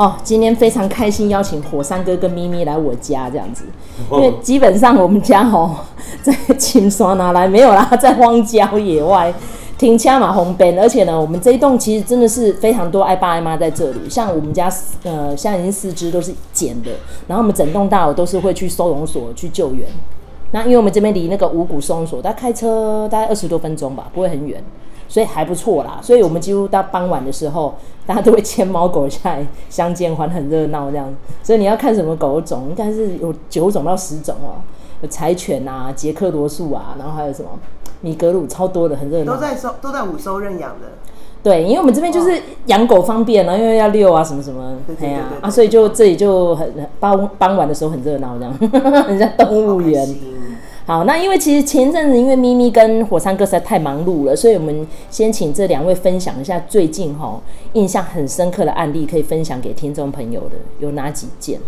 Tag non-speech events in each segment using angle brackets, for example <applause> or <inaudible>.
哦，今天非常开心，邀请火山哥跟咪咪来我家这样子，因为基本上我们家哦，在青山拿来没有啦，在荒郊野外，停车嘛红边，而且呢，我们这一栋其实真的是非常多爱爸爱妈在这里，像我们家呃，现在已经四只都是捡的，然后我们整栋大楼都是会去收容所去救援，那因为我们这边离那个五股收容所，大概开车大概二十多分钟吧，不会很远。所以还不错啦，所以我们几乎到傍晚的时候，大家都会牵猫狗下来相见欢，很热闹这样。所以你要看什么狗种，应该是有九种到十种哦、喔，有柴犬啊、捷克罗素啊，然后还有什么米格鲁，超多的，很热闹。都在收，都在五收认养的。对，因为我们这边就是养狗方便然后，因为要遛啊什么什么，哎呀啊，所以就这里就很傍傍晚的时候很热闹这样，<laughs> 很像动物园。好，那因为其实前一阵子因为咪咪跟火山哥实在太忙碌了，所以我们先请这两位分享一下最近哈印象很深刻的案例，可以分享给听众朋友的有哪几件？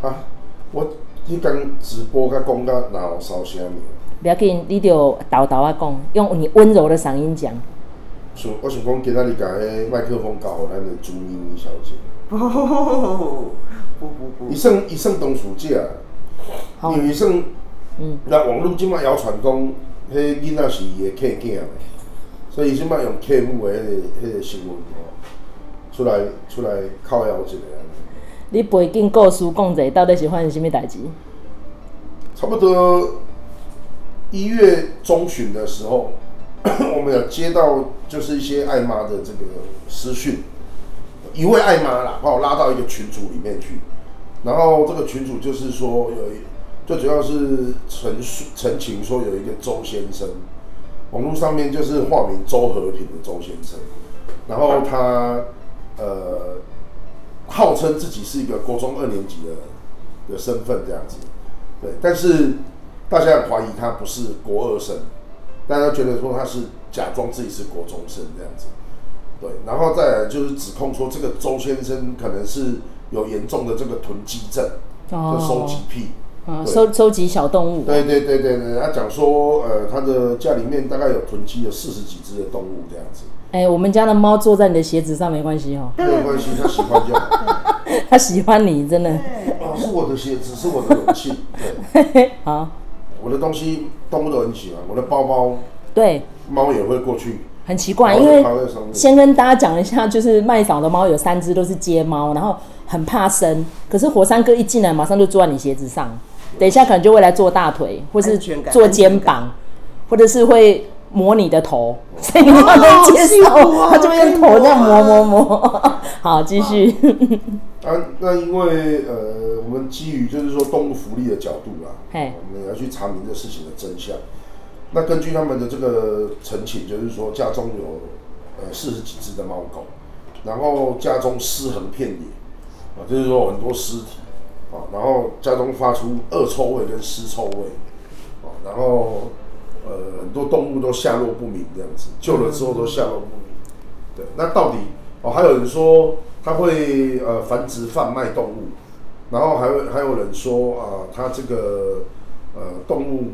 啊，我你讲直播甲讲甲哪有烧声？不要紧，你就叨叨啊讲，用你温柔的嗓音讲。我想讲，今仔日甲迄麦克风交互咱的朱咪咪小姐。不不不不，伊算伊算当事者，因为伊算。嗯，那网络今麦谣传讲，迄囡仔是伊的客囝，所以今麦用客户的迄个迄个新闻哦，出来出来靠谣一个。你背景故事讲者，到底是发生什么代志？差不多一月中旬的时候，<coughs> 我们有接到就是一些爱妈的这个私讯，一位爱妈啦，把我拉到一个群组里面去，然后这个群组就是说有一。最主要是陈述陈情说有一个周先生，网络上面就是化名周和平的周先生，然后他呃号称自己是一个国中二年级的的身份这样子，对，但是大家也怀疑他不是国二生，大家觉得说他是假装自己是国中生这样子，对，然后再来就是指控说这个周先生可能是有严重的这个囤积症，就收集癖。啊，收收集小动物。对对对对对，他讲说，呃，他的家里面大概有囤积有四十几只的动物这样子。哎、欸，我们家的猫坐在你的鞋子上没关系哦。没有关系，<laughs> 他喜欢就好。<laughs> 他喜欢你，真的。哦，是我的鞋子，是我的勇气。对。<laughs> 好。我的东西动物都很喜欢，我的包包。对。猫也会过去。很奇怪，因为先跟大家讲一下，就是麦嫂的猫有三只都是街猫，然后很怕生。可是火山哥一进来，马上就坐在你鞋子上。等一下，可能就会来做大腿，或是做肩膀，或者是会摸你的头，所以你要能接受，他就会用头这样摸摸摸。<laughs> 好，继续。啊，那因为呃，我们基于就是说动物福利的角度啦，嘿，我们要去查明这事情的真相。那根据他们的这个陈情，就是说家中有呃四十几只的猫狗，然后家中尸横遍野，啊，就是说很多尸体。然后家中发出恶臭味跟尸臭味，然后呃很多动物都下落不明这样子，救了之后都下落不明。对，那到底哦还有人说他会呃繁殖贩卖动物，然后还有还有人说啊他这个呃动物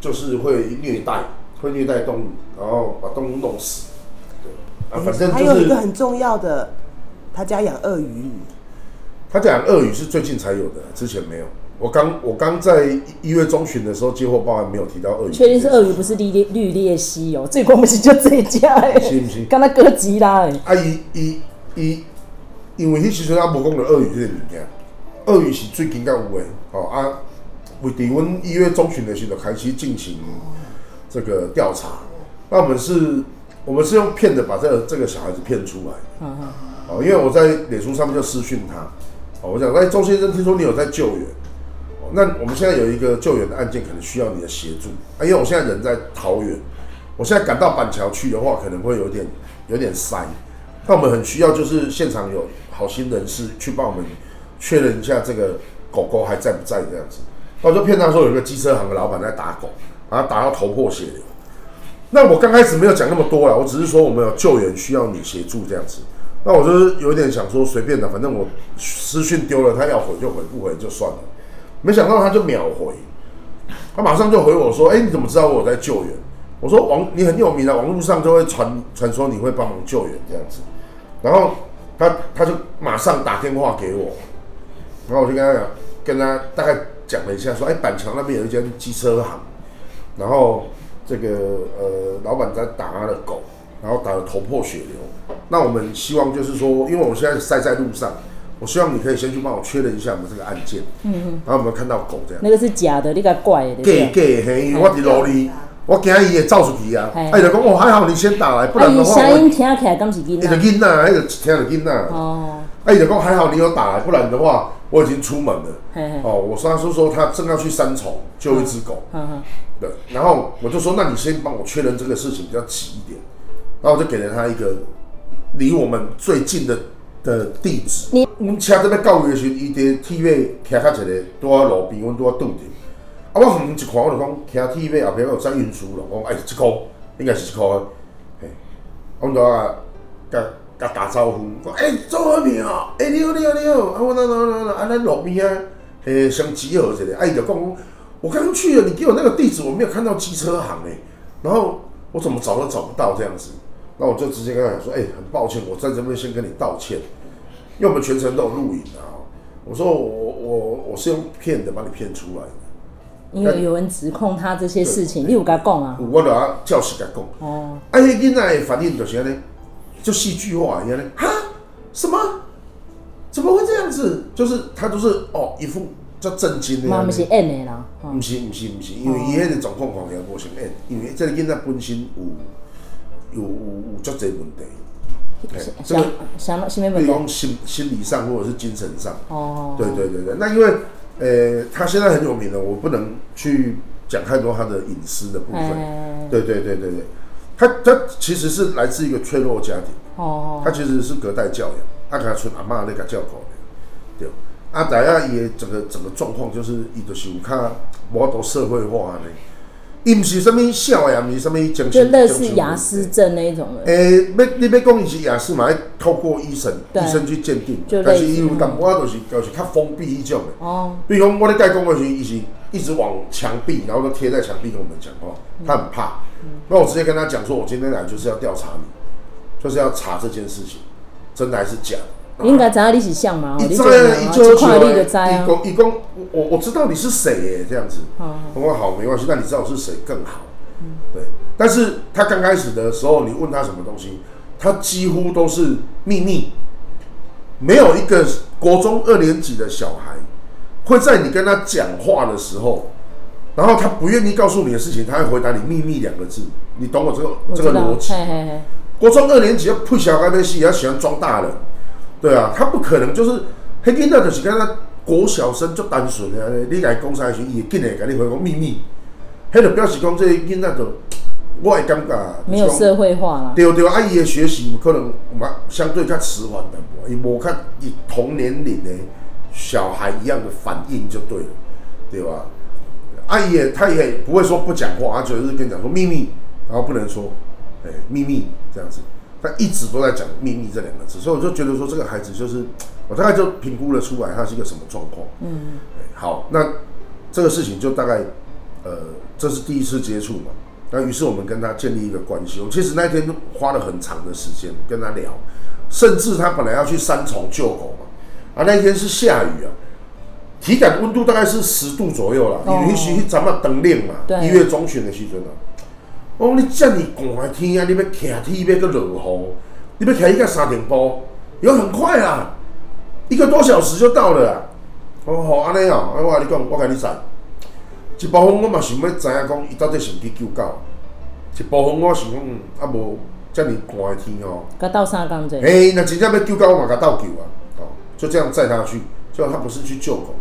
就是会虐待，会虐待动物，然后把动物弄死。对，啊反正就是，还有一个很重要的，他家养鳄鱼。他讲鳄鱼是最近才有的，之前没有。我刚我刚在一月中旬的时候接获报案，没有提到鳄鱼。确定是鳄鱼，不是绿鬣绿鬣蜥哦。最关键就这一家 <laughs> 哎，是不是？刚才哥吉拉哎。啊，伊伊伊，因为迄时阵啊无讲到鳄鱼这个物件，鳄鱼是最近才有的哦啊。为伫阮一月中旬的时候开始进行这个调查，那我们是，我们是用骗的把这个这个小孩子骗出来。嗯嗯。哦，因为我在脸书上面就私讯他。哦我想，哎，周先生，听说你有在救援，哦，那我们现在有一个救援的案件，可能需要你的协助。啊，因为我现在人在桃园，我现在赶到板桥去的话，可能会有点有点塞。那我们很需要，就是现场有好心人士去帮我们确认一下这个狗狗还在不在这样子。那我就骗他说，有一个机车行的老板在打狗，把他打到头破血流。那我刚开始没有讲那么多啦，我只是说我们有救援需要你协助这样子。那我就是有点想说随便的，反正我私讯丢了，他要回就回，不回就算了。没想到他就秒回，他马上就回我说：“哎，你怎么知道我在救援？”我说：“网你很有名的，网络上就会传传说你会帮忙救援这样子。”然后他他就马上打电话给我，然后我就跟他讲，跟他大概讲了一下，说，哎，板桥那边有一间机车行，然后这个呃老板在打他的狗，然后打得头破血流，那我们希望就是说，因为我现在塞在路上。我希望你可以先去帮我确认一下我们这个案件，嗯嗯，然后有没有看到狗这样？那个是假的，你个怪的。假假嘿，我伫路里，我惊伊会走出去啊！哎，就讲哦，还好你先打来，不然的话，声音听起来敢是囡仔？伊就囡仔，迄个听着囡仔。哦。哎，就讲还好你有打来，不然的话我已经出门了。哦，我上次说他正要去三重救一只狗。嗯嗯。对，然后我就说，那你先帮我确认这个事情比较急一点，然后我就给了他一个离我们最近的。的地址，你阮车在要到位的时候，伊伫铁尾徛较一个，拄啊路边，阮拄啊拄着。啊，我远一看，我就讲，徛铁尾后边有载运输咯，我讲，哎，即箍应该是即箍。嘿，阮拄啊甲甲打招呼，讲，哎，做啥物啊？哎，你好，你好，你好。啊，我那那那那，啊，咱路边啊，嘿，相集合一下。啊，伊就讲，我刚刚去了，你给我那个地址，我没有看到机车行诶。然后我怎么找都找不到这样子。那我就直接跟他讲说，哎，很抱歉，我在这边先跟你道歉。因为我们全程都有录影啊，我说我我我是用骗的把你骗出来的，因为有人指控他这些事情，你有跟他讲啊？我都要叫死他讲。哦，哎，囡仔反应就是呢，就戏剧化一样呢。哈？什么？怎么会这样子？就是他都是哦一副叫震惊的样子。不是演的啦。不是不是不是，因为伊迄个状况看起来无像演，因为这个囡仔本身有有有有足侪问题。想想什么问题？比如心心理上或者是精神上。哦。对对对对，那因为呃，他现在很有名的，我不能去讲太多他的隐私的部分。对对对对对，他他其实是来自一个脆弱家庭。哦。他其实是隔代教养，他给他从阿妈那个教口的。对。啊，大家也整个整个状况就是，伊就是有看无多社会化呢。伊毋是啥物小呀，毋是啥物精神，就类似雅思症那一种的。诶、欸，要你要讲伊是雅思嘛，要透过医生，医生去鉴定。但是伊有淡薄仔就是就是较封闭迄种的。哦。比如讲，我咧甲伊讲的时候，伊是一直往墙壁，然后都贴在墙壁跟我们讲话，他很怕。嗯、那我直接跟他讲说，我今天来就是要调查你，就是要查这件事情，真的还是假的。你应该知道你是像吗？你知啊，一就出来，一公一公，我我知道你是谁耶，这样子。我说好，没关系，那你知道我是谁更好。嗯，对。但是他刚开始的时候，你问他什么东西，他几乎都是秘密。没有一个国中二年级的小孩会在你跟他讲话的时候，然后他不愿意告诉你的事情，他会回答你“秘密”两个字。你懂我这个这个逻辑？嘿嘿嘿。国中二年级要不小该被戏，也要喜欢装大人。对啊，他不可能就是迄囡仔，就是跟他国小生就单纯的，你来讲啥时，伊会进来跟你回讲秘密，迄就表示讲这囡仔就我会感觉没有社会化啦。对对，啊，伊的学习可能嘛相对较迟缓淡薄，伊无较伊同年龄的小孩一样的反应就对了，对吧？啊，也他也不会说不讲话，他就是跟你讲说秘密，然后不能说，哎，秘密这样子。他一直都在讲“秘密”这两个字，所以我就觉得说，这个孩子就是我大概就评估了出来，他是一个什么状况。嗯，好，那这个事情就大概呃，这是第一次接触嘛。那于是我们跟他建立一个关系。我其实那天花了很长的时间跟他聊，甚至他本来要去三重救狗嘛，啊，那一天是下雨啊，体感温度大概是十度左右了，允许咱们灯亮嘛，一月中旬的时阵啊。我讲、哦、你遮尔寒的天啊，你要徛天要个落雨，你要徛一个三点半，有很快啊，一个多小时就到了啊。哦，好安尼哦，我甲你讲，我甲你讲，一部分我嘛想要知影讲，伊到底是毋去救狗？一部分我想讲，啊无遮尔寒的天哦。甲斗三工者。哎，那真正要救狗，我嘛甲斗救啊。哦，就这样载他去，结果他不是去救狗，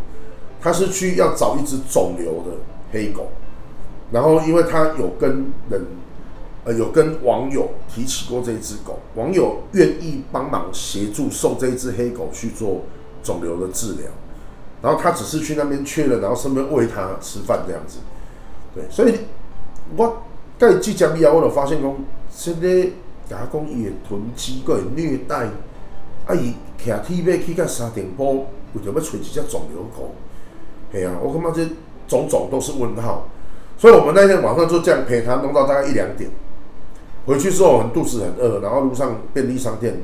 他是去要找一只肿瘤的黑狗。然后，因为他有跟人，呃，有跟网友提起过这一只狗，网友愿意帮忙协助送这一只黑狗去做肿瘤的治疗，然后他只是去那边确认，然后顺便喂它吃饭这样子。对，所以我在即将以后，我就发现讲，现在甲我讲伊会囤积，佮会虐待，啊，伊骑铁马去到沙田埔，为着要找一只肿瘤狗，系啊，我感觉这种种都是问号。所以我们那天晚上就这样陪他弄到大概一两点，回去之后我们肚子很饿，然后路上便利商店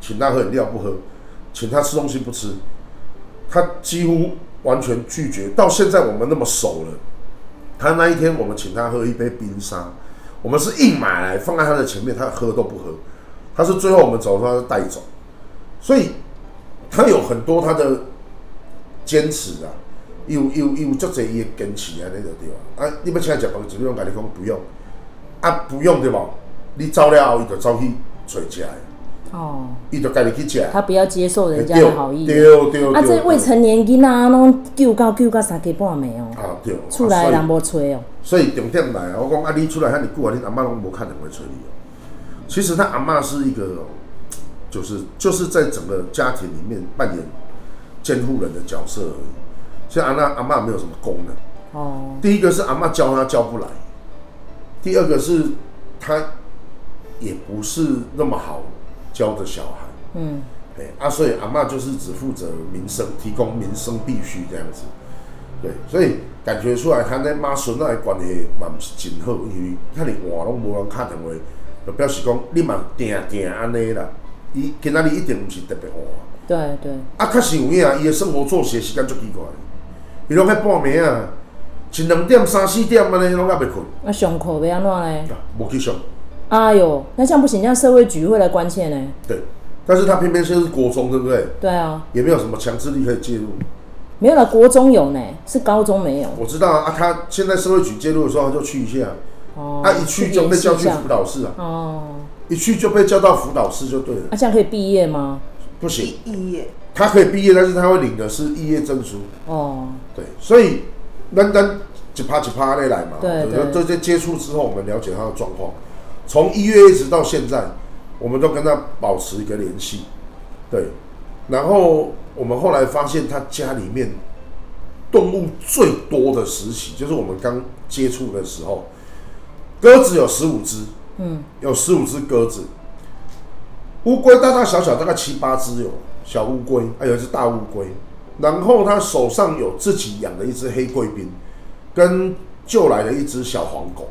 请他喝饮料不喝，请他吃东西不吃，他几乎完全拒绝。到现在我们那么熟了，他那一天我们请他喝一杯冰沙，我们是硬买来放在他的前面，他喝都不喝，他是最后我们走的时候他带走，所以他有很多他的坚持啊。有有有足侪伊会坚持安尼就对啊！啊，你要请伊食饭，就用甲你讲不用，啊不用对无？你走了后，伊就走去找食的。哦。伊就家己去食。他不要接受人家的好意。对对对。啊，这未成年囡仔拢救到救到三更半暝哦。啊对。厝内人无催哦。所以重点来啊！我讲啊，你出来遐尼久啊，你阿嬷拢无可能会催你哦。其实他阿嬷是一个，就是就是在整个家庭里面扮演监护人的角色而已。像阿那阿妈没有什么功能。哦。第一个是阿妈教他教不来，第二个是他也不是那么好教的小孩。嗯。对啊，所以阿妈就是只负责民生，提供民生必须这样子。对，所以感觉出来他跟妈孙那关系嘛毋是真好，因为他连话拢无人敲电话，就表示讲你嘛定定安尼啦。伊今仔日一定不是特别话。对对。啊，确实有影啊，伊的生活作息时间足奇怪。伊拢喺半暝啊，一两点、三四点安尼，拢还未困。啊，上课要安怎呢？无去上。哎呦，那这样不行，这样社会局会来关切呢。对，但是他偏偏现在是国中，对不对？对啊。也没有什么强制力可以介入。没有了，国中有呢，是高中没有。我知道啊，啊，他现在社会局介入的时候，他就去一下。哦。他、啊、一去就被叫去辅导室啊。哦。一去就被叫到辅导室就对了。啊，这样可以毕业吗？不行。毕业。他可以毕业，但是他会领的是毕业证书。哦，对，所以单单一趴一趴的来嘛。对对。这些接触之后，我们了解他的状况。从一月一直到现在，我们都跟他保持一个联系。对。然后我们后来发现，他家里面动物最多的时期，就是我们刚接触的时候，鸽子有十五只。嗯。有十五只鸽子。乌龟大大小小大概七八只有。小乌龟，还有一只大乌龟，然后他手上有自己养的一只黑贵宾，跟救来的一只小黄狗，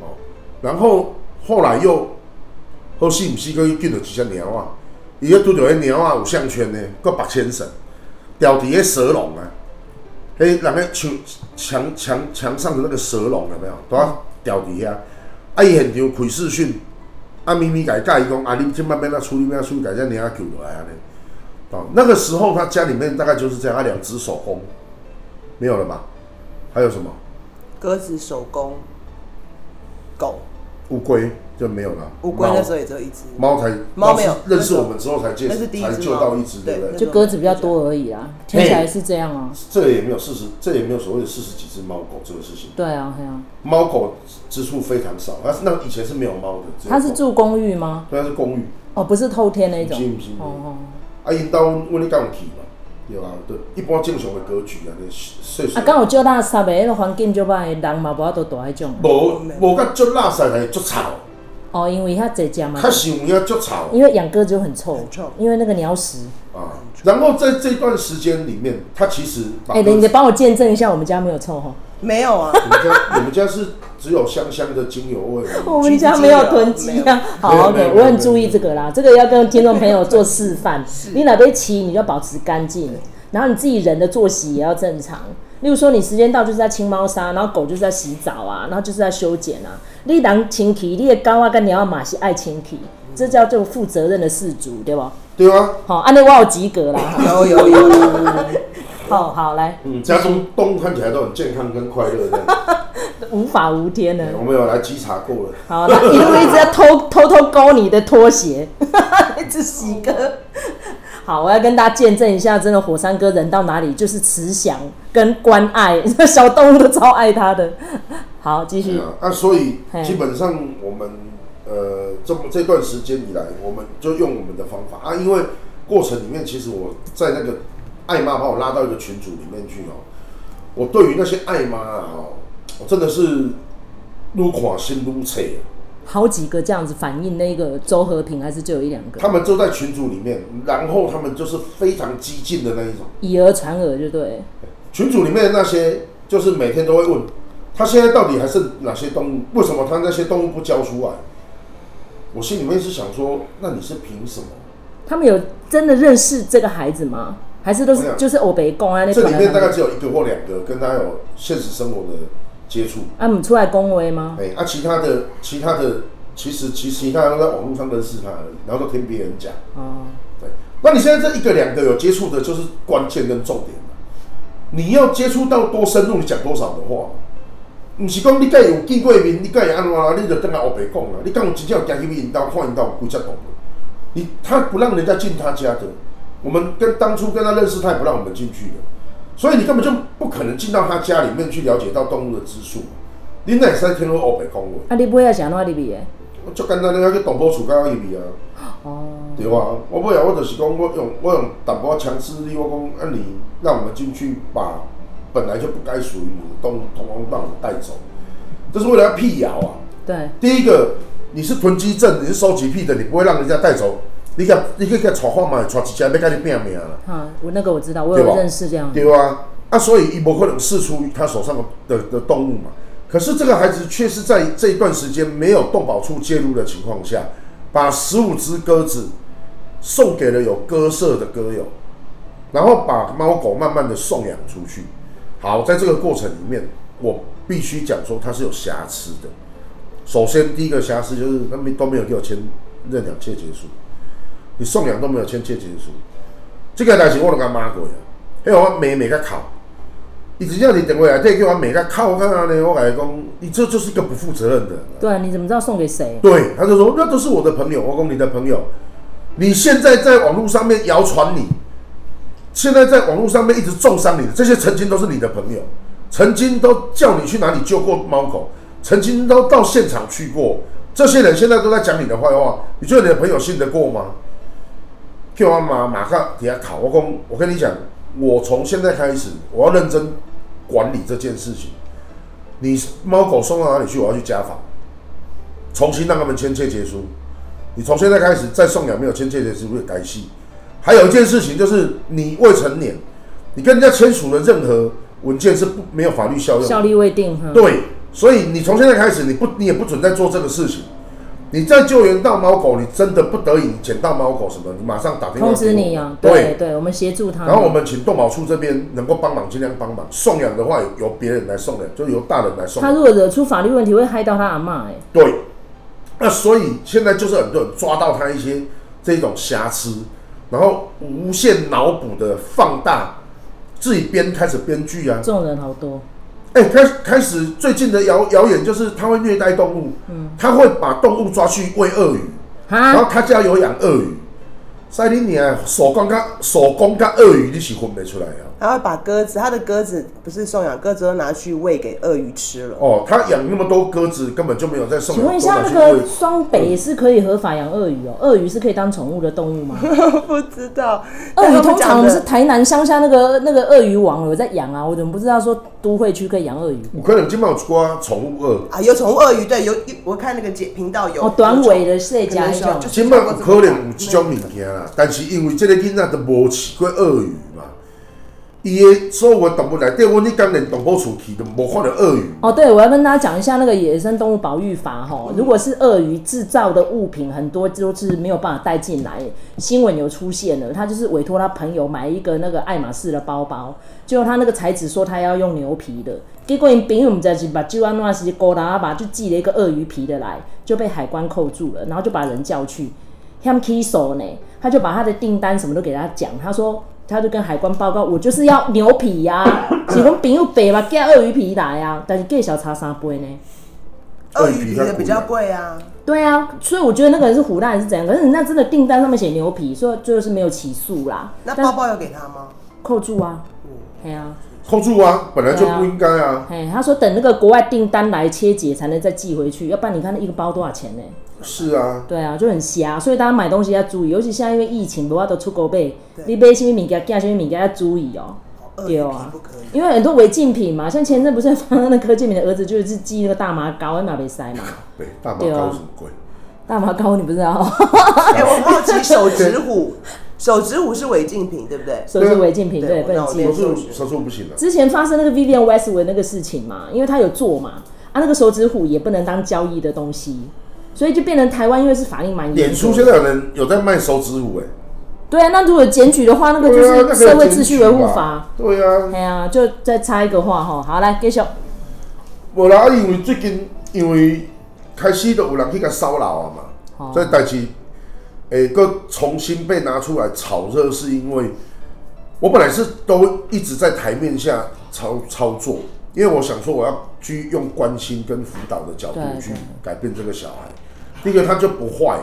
哦，然后后来又好死不死，又见到几只鸟啊，伊个拄着迄鸟啊有项圈呢，搁白牵绳，吊伫个蛇笼啊，迄人个墙墙墙墙上的那个蛇笼有没有？都要吊伫遐，啊伊现场开视讯，啊咪咪甲伊教伊讲，啊你今摆要哪处理，要处理，甲只鸟仔救落来安尼。哦，那个时候他家里面大概就是这样，他两只手工没有了吧？还有什么？鸽子、手工、狗、乌龟就没有了。乌龟那时候也只有一只。猫才猫没有认识我们之后才见，才救到一只，对不对？就鸽子比较多而已啊，听起来是这样啊。这也没有四十，这也没有所谓的四十几只猫狗这个事情。对啊，对啊。猫狗之处非常少，但是那以前是没有猫的。它是住公寓吗？对，它是公寓。哦，不是透天那种。哦哦。啊，因兜阮咧讲去嘛，对啊，对，一般正常的格局啊。啊，敢有足垃圾的，迄个环境足歹的，人嘛无法度住迄种。无无甲足垃圾的，足臭。哦，因为遐侪只嘛。较想遐足臭。因为养鸽子就很臭，很臭，因为那个鸟屎。啊，然后在这段时间里面，他其实。哎、欸，你帮我见证一下，我们家没有臭哈。没有啊，我们家我们家是只有香香的精油味。<laughs> 我们家没有囤积啊。<laughs> 好，OK，我很注意这个啦，这个要跟听众朋友做示范。<laughs> 你哪边骑，你就保持干净，然后你自己人的作息也要正常。例如说，你时间到就是在清猫砂，然后狗就是在洗澡啊，然后就是在修剪啊。你当清气，你的狗啊跟你要马是爱清气，这叫做负责任的饲主，对吧？对啊。好，安尼我有及格啦。有有有。好好来，嗯，家中动物看起来都很健康跟快乐的，<laughs> 无法无天的。我们有来稽查过了。好，那一路一直在偷偷偷勾你的拖鞋，<laughs> 一直喜哥。好，我要跟大家见证一下，真的火山哥人到哪里就是慈祥跟关爱，<laughs> 小动物都超爱他的。好，继续。啊，所以基本上我们呃这么这段时间以来，我们就用我们的方法啊，因为过程里面其实我在那个。爱妈把我拉到一个群组里面去哦，我对于那些爱妈啊，我真的是撸垮心愈切。好几个这样子反映，那个周和平还是就有一两个。他们就在群组里面，然后他们就是非常激进的那一种，以讹传讹，就对。群组里面的那些，就是每天都会问他现在到底还剩哪些动物？为什么他那些动物不交出来？我心里面是想说，那你是凭什么？他们有真的认识这个孩子吗？还是都是就是欧北公啊？那这里面大概只有一个或两个跟他有现实生活的接触。啊，你出来恭维吗？哎，啊，其他的其他的，其实其实其他人都在网络上认识他而已，然后都听别人讲。哦，对。那你现在这一个两个有接触的，就是关键跟重点。你要接触到多深入，你讲多少的话。不是讲你该有见过面，你该有安怎啦？你就等下后白讲啦。你讲有真正行去引导，看引导有几只动物。你他不让人家进他家的，我们跟当初跟他认识，他也不让我们进去的，所以你根本就不可能进到他家里面去了解到动物的知数。你那是在听我后白讲话。啊，你不要想哪里边？我最简单你，要去动保处搞入去啊。哦。对吧？我不要，我就是讲，我用我用淡薄强制力，我讲，啊，你让我们进去把。本来就不该属于你的动物，通通让我带走，这是为了要辟谣啊。对，第一个你是囤积症，你是收集癖的，你不会让人家带走。你看，你可以给传话嘛，传几千要甲你拼命了。好，我那个我知道，我有认识这样。对啊，啊，所以伊不可能试出他手上的的的动物嘛。可是这个孩子却是在这一段时间没有动保处介入的情况下，把十五只鸽子送给了有鸽舍的鸽友，然后把猫狗慢慢的送养出去。好，在这个过程里面，我必须讲说它是有瑕疵的。首先，第一个瑕疵就是他们都没有给我签认养切结书，你送养都没有签切结书，这个代志我都跟他骂过呀。还有我每每个考，你只要你电话来电给我每个考，我看到呢，我讲你这就是一个不负责任的。对，你怎么知道送给谁？对，他就说那都是我的朋友，我讲你的朋友，你现在在网络上面谣传你。现在在网络上面一直重伤你的这些，曾经都是你的朋友，曾经都叫你去哪里救过猫狗，曾经都到现场去过。这些人现在都在讲你的坏话，你觉得你的朋友信得过吗？叫我马马克底下考我讲，我跟你讲，我从现在开始，我要认真管理这件事情。你猫狗送到哪里去，我要去家访，重新让他们签切结书。你从现在开始再送养没有签切结书，会改戏。还有一件事情就是，你未成年，你跟人家签署的任何文件是不没有法律效用，效力未定。对，所以你从现在开始，你不，你也不准再做这个事情。你在救援到猫狗，你真的不得已捡到猫狗什么，你马上打电话通知你啊。对对，对，我们协助他。然后我们请动保处这边能够帮忙，尽量帮忙。送养的话，由别人来送养，就由大人来送。他如果惹出法律问题，会害到他阿妈哎。对，那所以现在就是很多人抓到他一些这种瑕疵。然后无限脑补的放大，自己编开始编剧啊，这种人好多。哎、欸，开开始最近的谣谣言就是他会虐待动物，嗯，他会把动物抓去喂鳄鱼，然后他家有养鳄鱼。塞林尼啊，手工跟手工跟鳄鱼你是分不出来啊！他会把鸽子，他的鸽子不是送养鸽子，都拿去喂给鳄鱼吃了。哦，他养那么多鸽子，根本就没有在送养。请问一下，那个双北是可以合法养鳄鱼哦？鳄鱼是可以当宠物的动物吗？<laughs> 不知道。鳄鱼通常是台南乡下那个那个鳄鱼王有在养啊，我怎么不知道说都会区可以养鳄鱼？我可能今晚有出啊，宠物鳄啊，有宠物鳄鱼，对，有我看那个节频道有。哦，短尾的世家那种。今晚有可能有这种物件啦，但是因为。这个囡仔都无饲过鳄鱼嘛？伊的所有的动物内底，我你刚连动物处去都无看到鳄鱼。哦，对，我要跟大家讲一下那个野生动物保育法吼。如果是鳄鱼制造的物品，很多都是没有办法带进来。新闻有出现了，他就是委托他朋友买一个那个爱马仕的包包，结果他那个材质说他要用牛皮的，结果因朋友唔知是把旧安那是勾搭吧就寄了一个鳄鱼皮的来，就被海关扣住了，然后就把人叫去，他们起诉呢。他就把他的订单什么都给他讲，他说他就跟海关报告，我就是要牛皮呀、啊，是讲朋友白嘛，加鳄鱼皮来呀、啊，但是计小差三倍呢。鳄鱼皮的比较贵啊。对啊，所以我觉得那个人是唬烂还是怎样？可是人家真的订单上面写牛皮，所以最后是没有起诉啦。那包包有给他吗？扣住啊。对、嗯、啊。扣住啊，本来就不应该啊。哎、啊，他说等那个国外订单来切结才能再寄回去，要不然你看那一个包多少钱呢？是啊，对啊，就很瞎，所以大家买东西要注意，尤其现在因为疫情，不话都出国买，你买什么物件，寄什么物件要注意哦、喔。对啊，因为很多违禁品嘛，像前阵不是放那柯建铭的儿子就是寄那个大麻膏，那嘛被塞嘛。<laughs> 对，大麻膏什么鬼？大麻膏你不知道？<laughs> 哎、欸，我好奇 <laughs> 手指虎，手指虎是违禁品，对不对？手是违禁品，对，不能寄。手指手不行了。之前发生那个 Vivienne Westwood 那个事情嘛，因为他有做嘛，啊，那个手指虎也不能当交易的东西。所以就变成台湾，因为是法令蛮严。脸书现在有人有在卖手指舞哎，对啊，那如果检举的话，那个就是社会秩序维护法。对啊。哎呀、啊，就再插一个话哈，好来继续。无啦，因为最近因为开始都有人去甲骚扰啊嘛，所以代志诶，个重新被拿出来炒热，是因为我本来是都一直在台面下操操作，因为我想说我要去用关心跟辅导的角度去改变这个小孩。第一个他就不坏，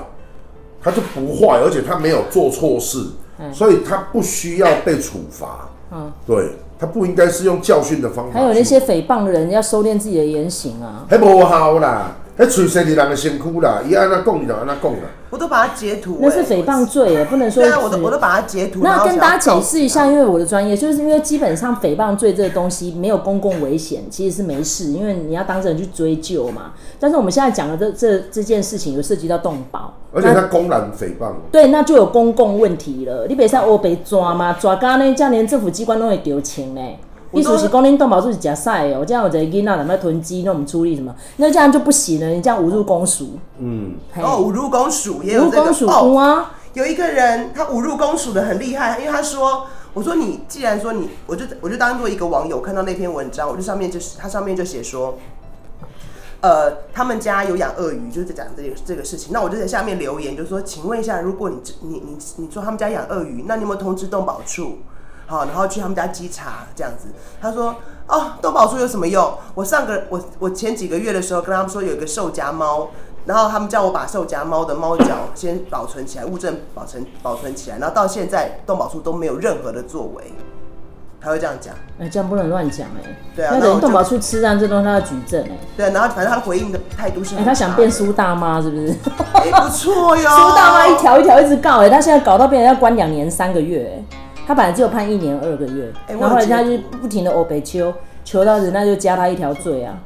他就不坏，而且他没有做错事，所以他不需要被处罚。嗯，对。他不应该是用教训的方法。还有那些诽谤的人要收敛自己的言行啊。还不好啦，还捶谁的人的身躯啦，伊按那讲你就按那讲啦。我都把它截图、欸，那是诽谤罪耶，不能说。对啊，我都我都把它截图。那跟大家解释一下，因为我的专业，就是因为基本上诽谤罪这个东西没有公共危险，其实是没事，因为你要当事人去追究嘛。但是我们现在讲的这这这件事情，有涉及到动保，而且他公然诽谤。对，那就有公共问题了。你别说我被抓嘛，抓到呢，这样连政府机关都会丢钱呢。意思是讲，恁动保处是假赛哦，这样有这囡仔怎么囤积，那我们处理什么？那这样就不行了，你这样侮辱公署。嗯，哦，侮辱公署也有这个哦啊。有一个人他侮辱公署的很厉害，因为他说，我说你既然说你，我就我就当做一个网友看到那篇文章，我就上面就是他上面就写说，呃，他们家有养鳄鱼，就是在讲这个这个事情。那我就在下面留言，就说，请问一下，如果你你你你说他们家养鳄鱼，那你有没有通知动保处？好，然后去他们家稽查这样子。他说：“哦，动保处有什么用？我上个我我前几个月的时候跟他们说有一个兽夹猫，然后他们叫我把兽夹猫的猫脚先保存起来，物证保存保存起来，然后到现在动保处都没有任何的作为。”他会这样讲。哎、欸，这样不能乱讲哎。对啊，那等动保处吃让这东西他要举证哎。对，然后反正他的回应的态度是哎、欸，他想变苏大妈是不是？哎、欸，不错哟。<laughs> 苏大妈一条一条一直告哎，他现在搞到变成要关两年三个月哎。他本来只有判一年二个月，欸、然后人家就不停的欧北求求到人家就加他一条罪啊。